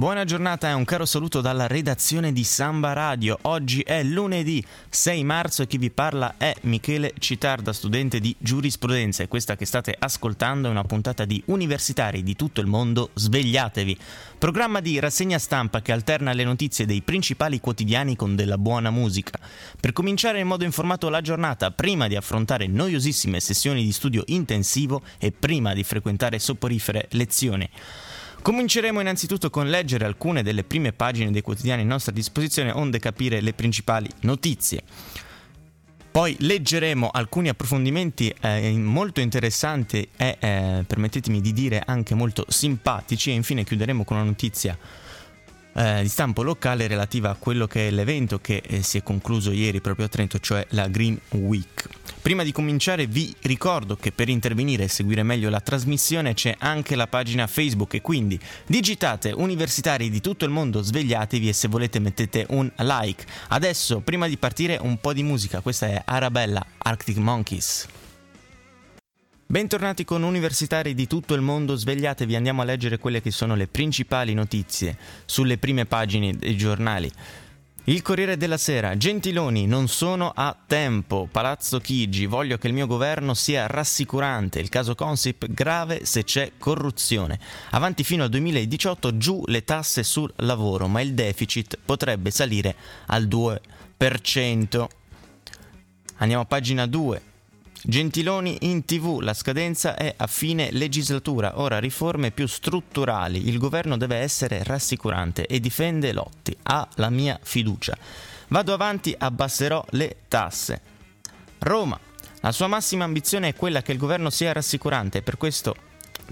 Buona giornata e un caro saluto dalla redazione di Samba Radio. Oggi è lunedì 6 marzo e chi vi parla è Michele Citarda, studente di giurisprudenza e questa che state ascoltando è una puntata di Universitari di tutto il mondo. Svegliatevi! Programma di rassegna stampa che alterna le notizie dei principali quotidiani con della buona musica. Per cominciare in modo informato la giornata, prima di affrontare noiosissime sessioni di studio intensivo e prima di frequentare soporifere lezioni. Cominceremo innanzitutto con leggere alcune delle prime pagine dei quotidiani a nostra disposizione onde capire le principali notizie. Poi leggeremo alcuni approfondimenti eh, molto interessanti e, eh, permettetemi di dire, anche molto simpatici e infine chiuderemo con una notizia eh, di stampo locale relativa a quello che è l'evento che eh, si è concluso ieri proprio a Trento, cioè la Green Week. Prima di cominciare vi ricordo che per intervenire e seguire meglio la trasmissione c'è anche la pagina Facebook e quindi digitate universitari di tutto il mondo, svegliatevi e se volete mettete un like. Adesso, prima di partire, un po' di musica, questa è Arabella Arctic Monkeys. Bentornati con universitari di tutto il mondo, svegliatevi, andiamo a leggere quelle che sono le principali notizie sulle prime pagine dei giornali. Il Corriere della Sera, Gentiloni, non sono a tempo. Palazzo Chigi, voglio che il mio governo sia rassicurante. Il caso Consip grave se c'è corruzione. Avanti fino al 2018 giù le tasse sul lavoro, ma il deficit potrebbe salire al 2%. Andiamo a pagina 2. Gentiloni in tv, la scadenza è a fine legislatura, ora riforme più strutturali, il governo deve essere rassicurante e difende Lotti, ha la mia fiducia. Vado avanti, abbasserò le tasse. Roma, la sua massima ambizione è quella che il governo sia rassicurante. Per questo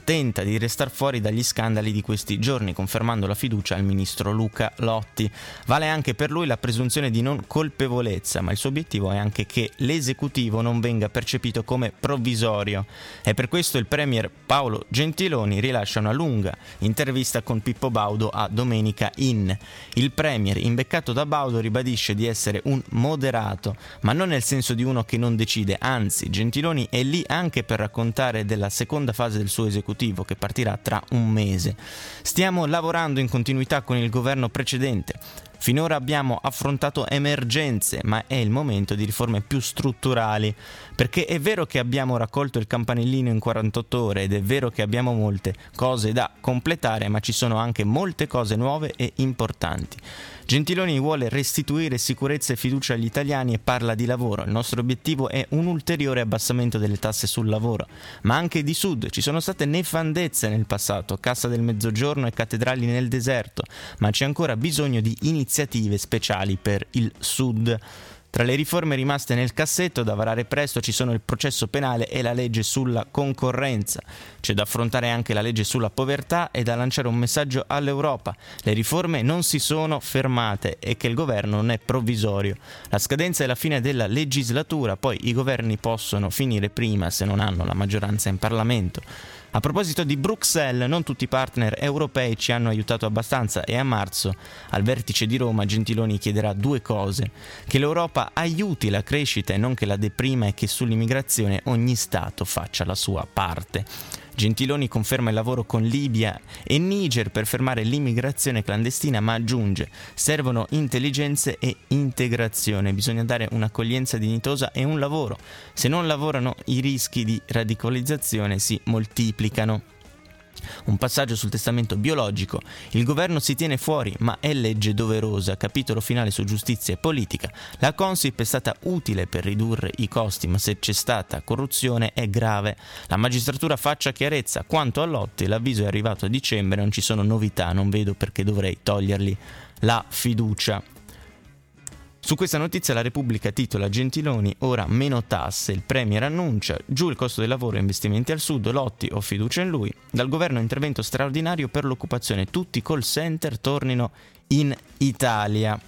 tenta di restare fuori dagli scandali di questi giorni, confermando la fiducia al ministro Luca Lotti. Vale anche per lui la presunzione di non colpevolezza, ma il suo obiettivo è anche che l'esecutivo non venga percepito come provvisorio. E per questo il premier Paolo Gentiloni rilascia una lunga intervista con Pippo Baudo a Domenica In. Il premier, imbeccato da Baudo, ribadisce di essere un moderato, ma non nel senso di uno che non decide, anzi Gentiloni è lì anche per raccontare della seconda fase del suo esecutivo esecutivo che partirà tra un mese. Stiamo lavorando in continuità con il governo precedente. Finora abbiamo affrontato emergenze, ma è il momento di riforme più strutturali, perché è vero che abbiamo raccolto il campanellino in 48 ore ed è vero che abbiamo molte cose da completare, ma ci sono anche molte cose nuove e importanti. Gentiloni vuole restituire sicurezza e fiducia agli italiani e parla di lavoro. Il nostro obiettivo è un ulteriore abbassamento delle tasse sul lavoro, ma anche di sud. Ci sono state nefandezze nel passato, Cassa del Mezzogiorno e cattedrali nel deserto, ma c'è ancora bisogno di iniziative speciali per il sud. Tra le riforme rimaste nel cassetto da varare presto ci sono il processo penale e la legge sulla concorrenza. C'è da affrontare anche la legge sulla povertà e da lanciare un messaggio all'Europa. Le riforme non si sono fermate e che il governo non è provvisorio. La scadenza è la fine della legislatura, poi i governi possono finire prima se non hanno la maggioranza in Parlamento. A proposito di Bruxelles, non tutti i partner europei ci hanno aiutato abbastanza e a marzo, al vertice di Roma, Gentiloni chiederà due cose. Che l'Europa aiuti la crescita e non che la deprima e che sull'immigrazione ogni Stato faccia la sua parte. Gentiloni conferma il lavoro con Libia e Niger per fermare l'immigrazione clandestina, ma aggiunge servono intelligenze e integrazione, bisogna dare un'accoglienza dignitosa e un lavoro. Se non lavorano i rischi di radicalizzazione si moltiplicano. Un passaggio sul testamento biologico. Il governo si tiene fuori, ma è legge doverosa. Capitolo finale su giustizia e politica. La Consip è stata utile per ridurre i costi, ma se c'è stata corruzione è grave. La magistratura faccia chiarezza. Quanto a Lotti, l'avviso è arrivato a dicembre, non ci sono novità, non vedo perché dovrei togliergli la fiducia. Su questa notizia la Repubblica titola Gentiloni, ora meno tasse, il Premier annuncia, giù il costo del lavoro e investimenti al sud, Lotti ho fiducia in lui, dal governo intervento straordinario per l'occupazione, tutti i call center tornino in Italia.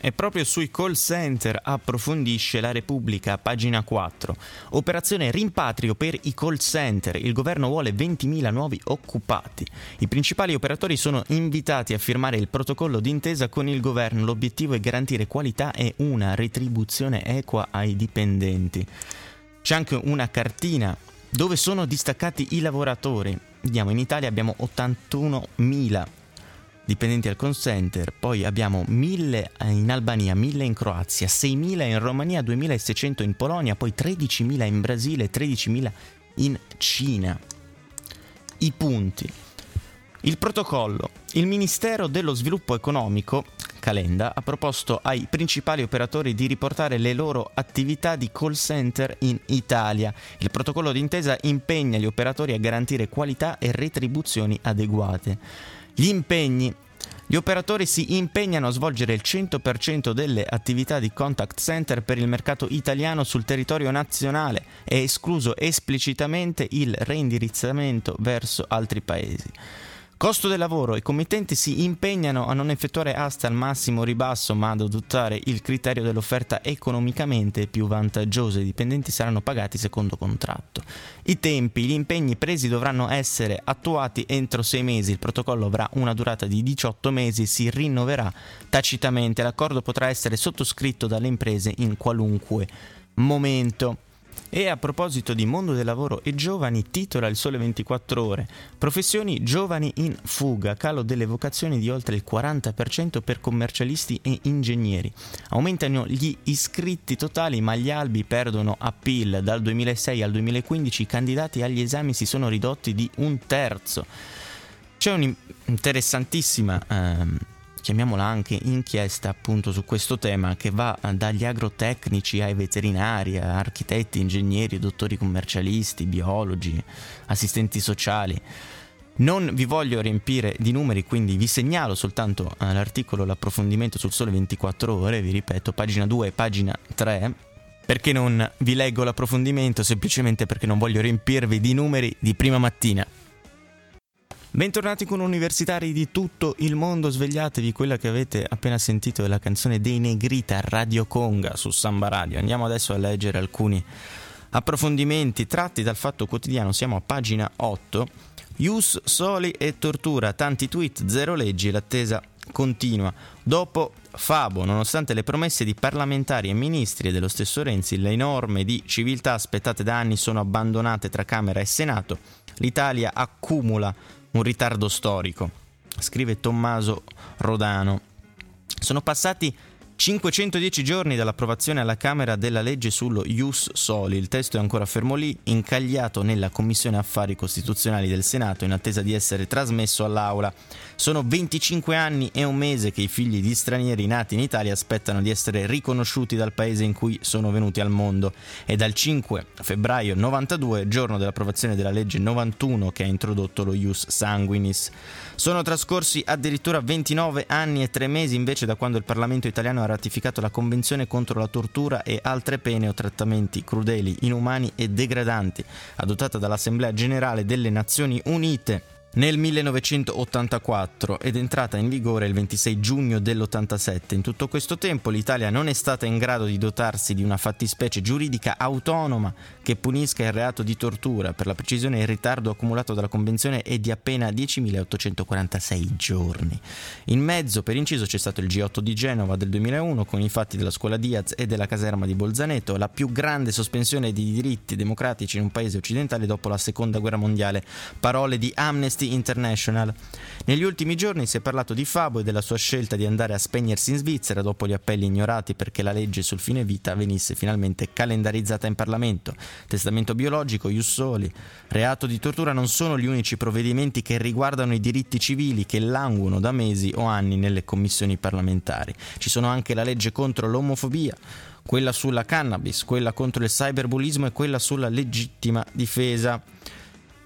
E proprio sui call center approfondisce la Repubblica, pagina 4. Operazione rimpatrio per i call center. Il governo vuole 20.000 nuovi occupati. I principali operatori sono invitati a firmare il protocollo d'intesa con il governo. L'obiettivo è garantire qualità e una retribuzione equa ai dipendenti. C'è anche una cartina dove sono distaccati i lavoratori. Vediamo, in Italia abbiamo 81.000 dipendenti al call center, poi abbiamo 1000 in Albania, 1000 in Croazia, 6000 in Romania, 2600 in Polonia, poi 13000 in Brasile, 13000 in Cina. I punti. Il protocollo. Il Ministero dello Sviluppo Economico, Calenda, ha proposto ai principali operatori di riportare le loro attività di call center in Italia. Il protocollo d'intesa impegna gli operatori a garantire qualità e retribuzioni adeguate. Gli impegni. Gli operatori si impegnano a svolgere il 100% delle attività di contact center per il mercato italiano sul territorio nazionale è escluso esplicitamente il reindirizzamento verso altri paesi. Costo del lavoro. I committenti si impegnano a non effettuare aste al massimo ribasso, ma ad adottare il criterio dell'offerta economicamente più vantaggiosa. I dipendenti saranno pagati secondo contratto. I tempi. Gli impegni presi dovranno essere attuati entro sei mesi. Il protocollo avrà una durata di 18 mesi. Si rinnoverà tacitamente. L'accordo potrà essere sottoscritto dalle imprese in qualunque momento. E a proposito di mondo del lavoro e giovani, titola il Sole 24 Ore. Professioni giovani in fuga, calo delle vocazioni di oltre il 40% per commercialisti e ingegneri. Aumentano gli iscritti totali, ma gli albi perdono appeal. Dal 2006 al 2015 i candidati agli esami si sono ridotti di un terzo. C'è un'interessantissima... Ehm, chiamiamola anche inchiesta appunto su questo tema che va dagli agrotecnici ai veterinari, a architetti, ingegneri, dottori commercialisti, biologi, assistenti sociali. Non vi voglio riempire di numeri, quindi vi segnalo soltanto eh, l'articolo, l'approfondimento sul Sole 24 ore, vi ripeto, pagina 2 e pagina 3. Perché non vi leggo l'approfondimento? Semplicemente perché non voglio riempirvi di numeri di prima mattina. Bentornati con universitari di tutto il mondo, svegliatevi, quella che avete appena sentito è la canzone dei Negrita Radio Conga su Samba Radio. Andiamo adesso a leggere alcuni approfondimenti tratti dal Fatto Quotidiano, siamo a pagina 8. Ius soli e tortura, tanti tweet, zero leggi, l'attesa continua. Dopo Fabo, nonostante le promesse di parlamentari e ministri e dello stesso Renzi, le norme di civiltà aspettate da anni sono abbandonate tra Camera e Senato. L'Italia accumula un ritardo storico, scrive Tommaso Rodano. Sono passati 510 giorni dall'approvazione alla Camera della legge sullo Ius Soli. Il testo è ancora fermo lì, incagliato nella Commissione Affari Costituzionali del Senato in attesa di essere trasmesso all'Aula. Sono 25 anni e un mese che i figli di stranieri nati in Italia aspettano di essere riconosciuti dal paese in cui sono venuti al mondo. È dal 5 febbraio 92, giorno dell'approvazione della legge 91 che ha introdotto lo Ius Sanguinis. Sono trascorsi addirittura 29 anni e 3 mesi invece da quando il Parlamento italiano ha ratificato la Convenzione contro la tortura e altre pene o trattamenti crudeli, inumani e degradanti, adottata dall'Assemblea Generale delle Nazioni Unite nel 1984 ed entrata in vigore il 26 giugno dell'87. In tutto questo tempo l'Italia non è stata in grado di dotarsi di una fattispecie giuridica autonoma che punisca il reato di tortura. Per la precisione il ritardo accumulato dalla Convenzione è di appena 10.846 giorni. In mezzo, per inciso, c'è stato il G8 di Genova del 2001 con i fatti della scuola Diaz e della caserma di Bolzaneto, la più grande sospensione di diritti democratici in un paese occidentale dopo la seconda guerra mondiale. Parole di Amnesty Amnesty International. Negli ultimi giorni si è parlato di Fabo e della sua scelta di andare a spegnersi in Svizzera dopo gli appelli ignorati perché la legge sul fine vita venisse finalmente calendarizzata in Parlamento. Testamento biologico, Jussoli, reato di tortura non sono gli unici provvedimenti che riguardano i diritti civili che languono da mesi o anni nelle commissioni parlamentari. Ci sono anche la legge contro l'omofobia, quella sulla cannabis, quella contro il cyberbullismo e quella sulla legittima difesa.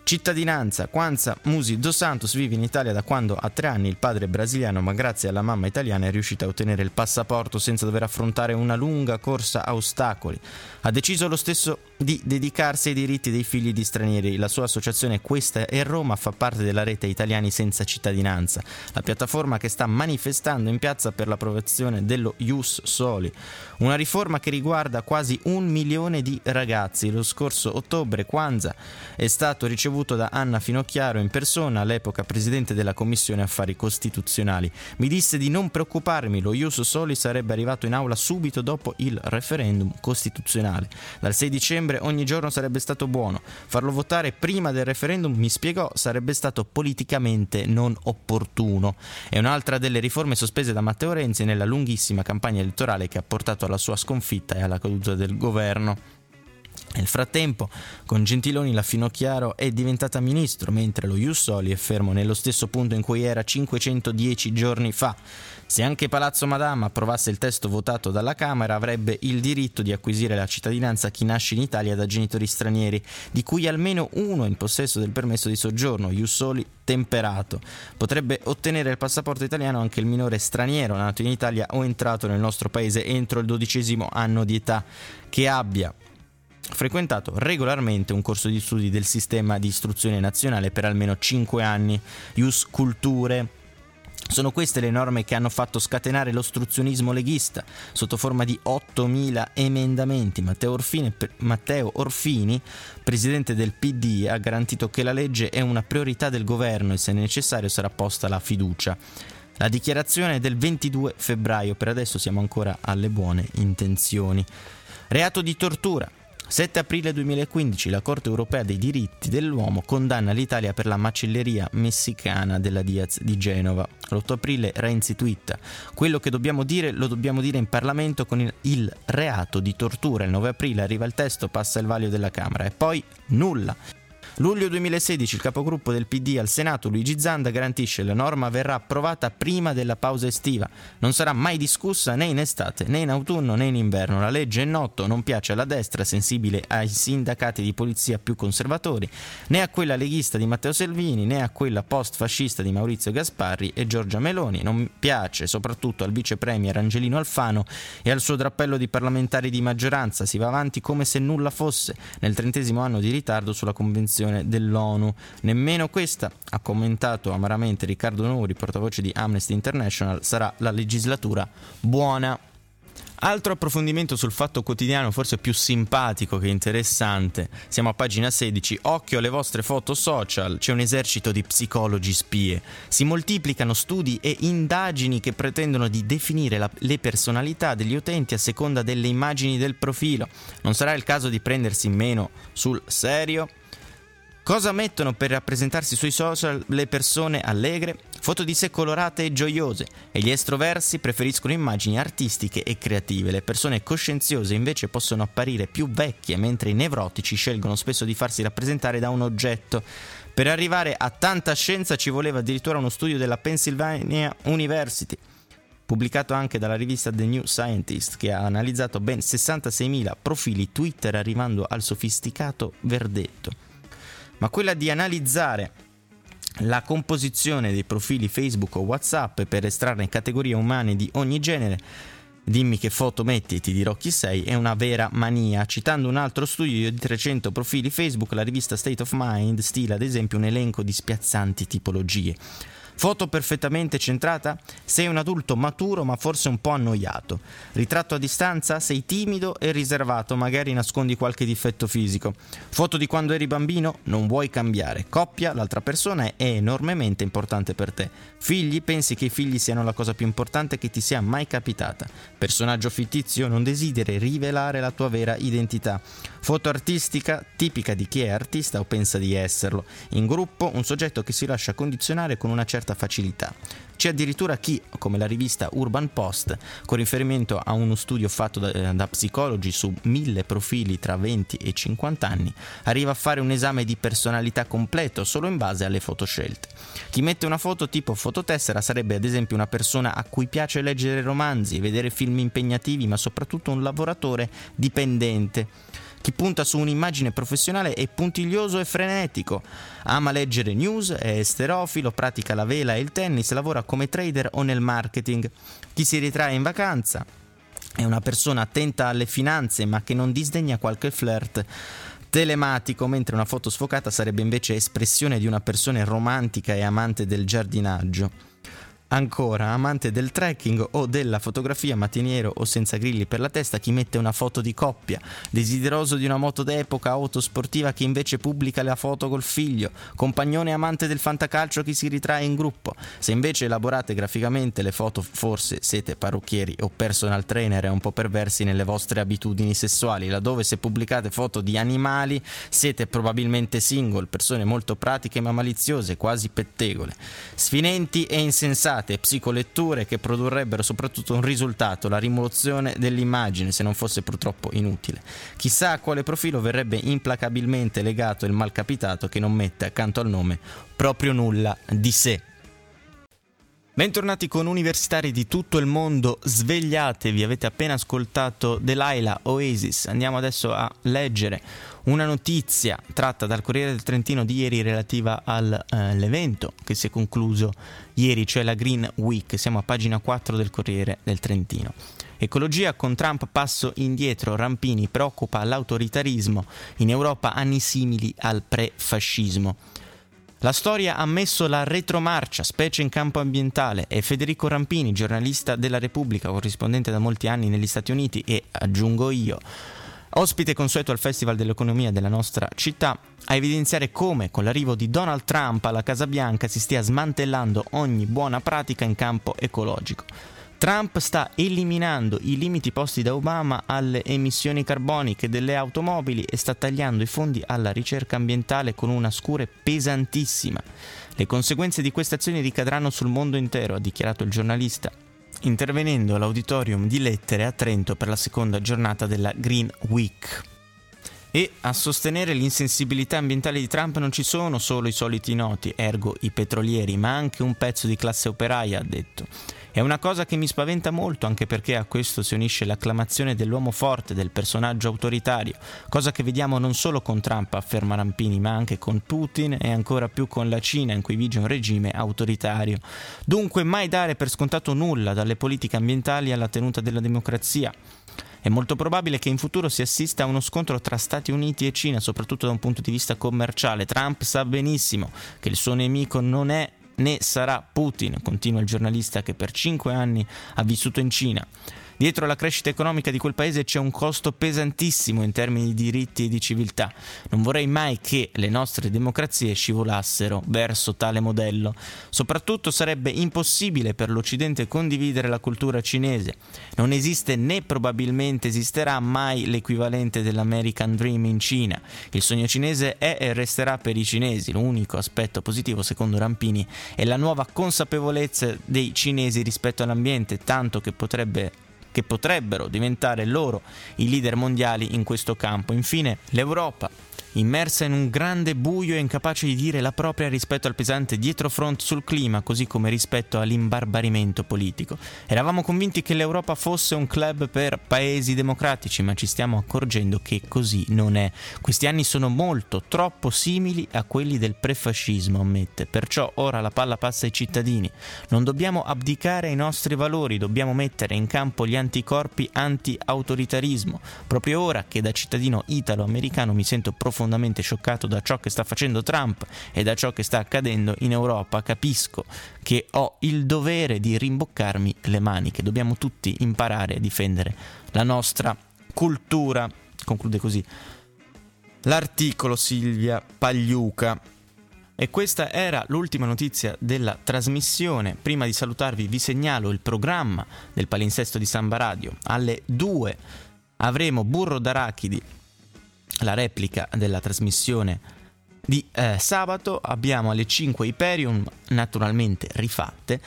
Cittadinanza, Kwanza Musi dos Santos vive in Italia da quando a tre anni il padre è brasiliano, ma grazie alla mamma italiana è riuscito a ottenere il passaporto senza dover affrontare una lunga corsa a ostacoli. Ha deciso lo stesso di dedicarsi ai diritti dei figli di stranieri. La sua associazione Questa è Roma fa parte della rete Italiani senza cittadinanza, la piattaforma che sta manifestando in piazza per l'approvazione dello Ius Soli, una riforma che riguarda quasi un milione di ragazzi. Lo scorso ottobre Kwanza è stato ricevuto ricevuto da Anna Finocchiaro in persona, all'epoca presidente della Commissione Affari Costituzionali. Mi disse di non preoccuparmi, lo Ius Soli sarebbe arrivato in aula subito dopo il referendum costituzionale. Dal 6 dicembre ogni giorno sarebbe stato buono. Farlo votare prima del referendum, mi spiegò, sarebbe stato politicamente non opportuno. È un'altra delle riforme sospese da Matteo Renzi nella lunghissima campagna elettorale che ha portato alla sua sconfitta e alla caduta del governo. Nel frattempo, con Gentiloni la Finocchiaro è diventata ministro, mentre lo Jussoli è fermo nello stesso punto in cui era 510 giorni fa. Se anche Palazzo Madama approvasse il testo votato dalla Camera, avrebbe il diritto di acquisire la cittadinanza chi nasce in Italia da genitori stranieri, di cui almeno uno in possesso del permesso di soggiorno, Jussoli temperato. Potrebbe ottenere il passaporto italiano anche il minore straniero nato in Italia o entrato nel nostro paese entro il dodicesimo anno di età, che abbia frequentato regolarmente un corso di studi del sistema di istruzione nazionale per almeno 5 anni, Ius Culture. Sono queste le norme che hanno fatto scatenare l'ostruzionismo leghista sotto forma di 8.000 emendamenti. Matteo Orfini, Matteo Orfini, presidente del PD, ha garantito che la legge è una priorità del governo e se necessario sarà posta la fiducia. La dichiarazione è del 22 febbraio, per adesso siamo ancora alle buone intenzioni. Reato di tortura. 7 aprile 2015 la Corte europea dei diritti dell'uomo condanna l'Italia per la macelleria messicana della Diaz di Genova. L'8 aprile Renzi twitta quello che dobbiamo dire lo dobbiamo dire in Parlamento con il, il reato di tortura. Il 9 aprile arriva il testo, passa il vaglio della Camera e poi nulla. Luglio 2016 il capogruppo del PD al Senato Luigi Zanda garantisce che la norma verrà approvata prima della pausa estiva. Non sarà mai discussa né in estate, né in autunno, né in inverno. La legge è noto, non piace alla destra, sensibile ai sindacati di polizia più conservatori, né a quella leghista di Matteo Selvini, né a quella post-fascista di Maurizio Gasparri e Giorgia Meloni. Non piace soprattutto al vice premier Angelino Alfano e al suo drappello di parlamentari di maggioranza. Si va avanti come se nulla fosse nel trentesimo anno di ritardo sulla convenzione risoluzione dell'ONU. Nemmeno questa, ha commentato amaramente Riccardo Nuri, portavoce di Amnesty International, sarà la legislatura buona. Altro approfondimento sul fatto quotidiano, forse più simpatico che interessante. Siamo a pagina 16. Occhio alle vostre foto social. C'è un esercito di psicologi spie. Si moltiplicano studi e indagini che pretendono di definire la, le personalità degli utenti a seconda delle immagini del profilo. Non sarà il caso di prendersi meno sul serio? Cosa mettono per rappresentarsi sui social le persone allegre? Foto di sé colorate e gioiose e gli estroversi preferiscono immagini artistiche e creative. Le persone coscienziose invece possono apparire più vecchie, mentre i nevrotici scelgono spesso di farsi rappresentare da un oggetto. Per arrivare a tanta scienza ci voleva addirittura uno studio della Pennsylvania University pubblicato anche dalla rivista The New Scientist, che ha analizzato ben 66.000 profili Twitter arrivando al sofisticato verdetto ma quella di analizzare la composizione dei profili Facebook o WhatsApp per estrarne categorie umane di ogni genere. Dimmi che foto metti e ti dirò chi sei, è una vera mania. Citando un altro studio di 300 profili Facebook, la rivista State of Mind stila ad esempio un elenco di spiazzanti tipologie. Foto perfettamente centrata? Sei un adulto maturo ma forse un po' annoiato. Ritratto a distanza? Sei timido e riservato, magari nascondi qualche difetto fisico. Foto di quando eri bambino? Non vuoi cambiare. Coppia? L'altra persona è enormemente importante per te. Figli? Pensi che i figli siano la cosa più importante che ti sia mai capitata. Personaggio fittizio? Non desideri rivelare la tua vera identità. Foto artistica? Tipica di chi è artista o pensa di esserlo. In gruppo? Un soggetto che si lascia condizionare con una certa facilità. C'è addirittura chi, come la rivista Urban Post, con riferimento a uno studio fatto da, da, psicologi su mille profili tra 20 e 50 anni, arriva a fare un esame di personalità completo solo in base alle foto scelte. Chi mette una foto tipo fototessera sarebbe ad esempio una persona a cui piace leggere romanzi, vedere film impegnativi, ma soprattutto un lavoratore dipendente. Chi punta su un'immagine professionale è puntiglioso e frenetico. Ama leggere news, è esterofilo, pratica la vela e il tennis, lavora come trader o nel marketing. Chi si ritrae in vacanza è una persona attenta alle finanze ma che non disdegna qualche flirt telematico, mentre una foto sfocata sarebbe invece espressione di una persona romantica e amante del giardinaggio. Ancora, amante del trekking o della fotografia mattiniero o senza grilli per la testa, chi mette una foto di coppia, desideroso di una moto d'epoca, auto sportiva, chi invece pubblica la foto col figlio, compagnone amante del fantacalcio, chi si ritrae in gruppo. Se invece elaborate graficamente le foto, forse siete parrucchieri o personal trainer e un po' perversi nelle vostre abitudini sessuali, laddove se pubblicate foto di animali siete probabilmente single, persone molto pratiche ma maliziose, quasi pettegole, sfinenti e insensate pensate psicoletture che produrrebbero soprattutto un risultato, la rimozione dell'immagine, se non fosse purtroppo inutile. Chissà a quale profilo verrebbe implacabilmente legato il malcapitato che non mette accanto al nome proprio nulla di sé. Bentornati con universitari di tutto il mondo, svegliatevi, avete appena ascoltato Delilah Oasis, andiamo adesso a leggere una notizia tratta dal Corriere del Trentino di ieri relativa all'evento eh, che si è concluso ieri, cioè la Green Week, siamo a pagina 4 del Corriere del Trentino. Ecologia con Trump passo indietro, Rampini preoccupa l'autoritarismo, in Europa anni simili al pre-fascismo. La storia ha messo la retromarcia, specie in campo ambientale, e Federico Rampini, giornalista della Repubblica, corrispondente da molti anni negli Stati Uniti e, aggiungo io, ospite consueto al Festival dell'Economia della nostra città, a evidenziare come con l'arrivo di Donald Trump alla Casa Bianca si stia smantellando ogni buona pratica in campo ecologico. Trump sta eliminando i limiti posti da Obama alle emissioni carboniche delle automobili e sta tagliando i fondi alla ricerca ambientale con una scure pesantissima. Le conseguenze di queste azioni ricadranno sul mondo intero, ha dichiarato il giornalista, intervenendo all'auditorium di Lettere a Trento per la seconda giornata della Green Week. E a sostenere l'insensibilità ambientale di Trump non ci sono solo i soliti noti, ergo i petrolieri, ma anche un pezzo di classe operaia, ha detto. È una cosa che mi spaventa molto anche perché a questo si unisce l'acclamazione dell'uomo forte, del personaggio autoritario, cosa che vediamo non solo con Trump, afferma Rampini, ma anche con Putin e ancora più con la Cina in cui vige un regime autoritario. Dunque mai dare per scontato nulla dalle politiche ambientali alla tenuta della democrazia. È molto probabile che in futuro si assista a uno scontro tra Stati Uniti e Cina, soprattutto da un punto di vista commerciale. Trump sa benissimo che il suo nemico non è né sarà Putin, continua il giornalista che per cinque anni ha vissuto in Cina. Dietro la crescita economica di quel paese c'è un costo pesantissimo in termini di diritti e di civiltà. Non vorrei mai che le nostre democrazie scivolassero verso tale modello. Soprattutto sarebbe impossibile per l'Occidente condividere la cultura cinese. Non esiste né probabilmente esisterà mai l'equivalente dell'American Dream in Cina. Il sogno cinese è e resterà per i cinesi. L'unico aspetto positivo, secondo Rampini, è la nuova consapevolezza dei cinesi rispetto all'ambiente, tanto che potrebbe che potrebbero diventare loro i leader mondiali in questo campo. Infine, l'Europa immersa in un grande buio e incapace di dire la propria rispetto al pesante dietrofront sul clima, così come rispetto all'imbarbarimento politico. Eravamo convinti che l'Europa fosse un club per paesi democratici, ma ci stiamo accorgendo che così non è. Questi anni sono molto, troppo simili a quelli del prefascismo, ammette. Perciò ora la palla passa ai cittadini. Non dobbiamo abdicare ai nostri valori, dobbiamo mettere in campo gli anticorpi anti-autoritarismo. Proprio ora che da cittadino italo-americano mi sento profondamente profondamente scioccato da ciò che sta facendo Trump e da ciò che sta accadendo in Europa, capisco che ho il dovere di rimboccarmi le maniche. Dobbiamo tutti imparare a difendere la nostra cultura. Conclude così l'articolo Silvia Pagliuca. E questa era l'ultima notizia della trasmissione. Prima di salutarvi vi segnalo il programma del palinsesto di Samba Radio. Alle 2 avremo Burro d'Arachidi la replica della trasmissione di eh, sabato. Abbiamo alle 5 Hyperion, naturalmente rifatte.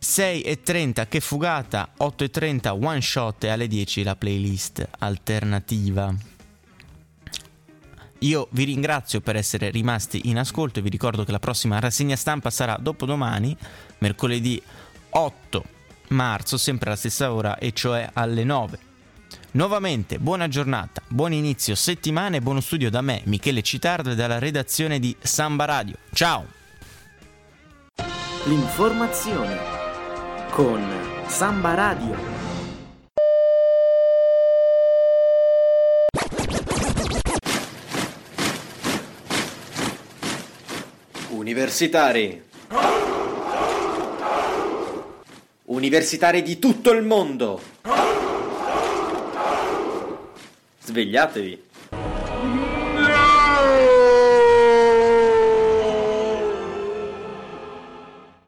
6.30 che fugata, 8.30 one shot e alle 10 la playlist alternativa. Io vi ringrazio per essere rimasti in ascolto e vi ricordo che la prossima rassegna stampa sarà dopodomani, mercoledì 8 marzo, sempre alla stessa ora, e cioè alle 9. Nuovamente, buona giornata, buon inizio settimana e buono studio da me, Michele Citardo e dalla redazione di Samba Radio. Ciao! L'informazione con Samba Radio. Universitari. Universitari di tutto il mondo. Svegliatevi.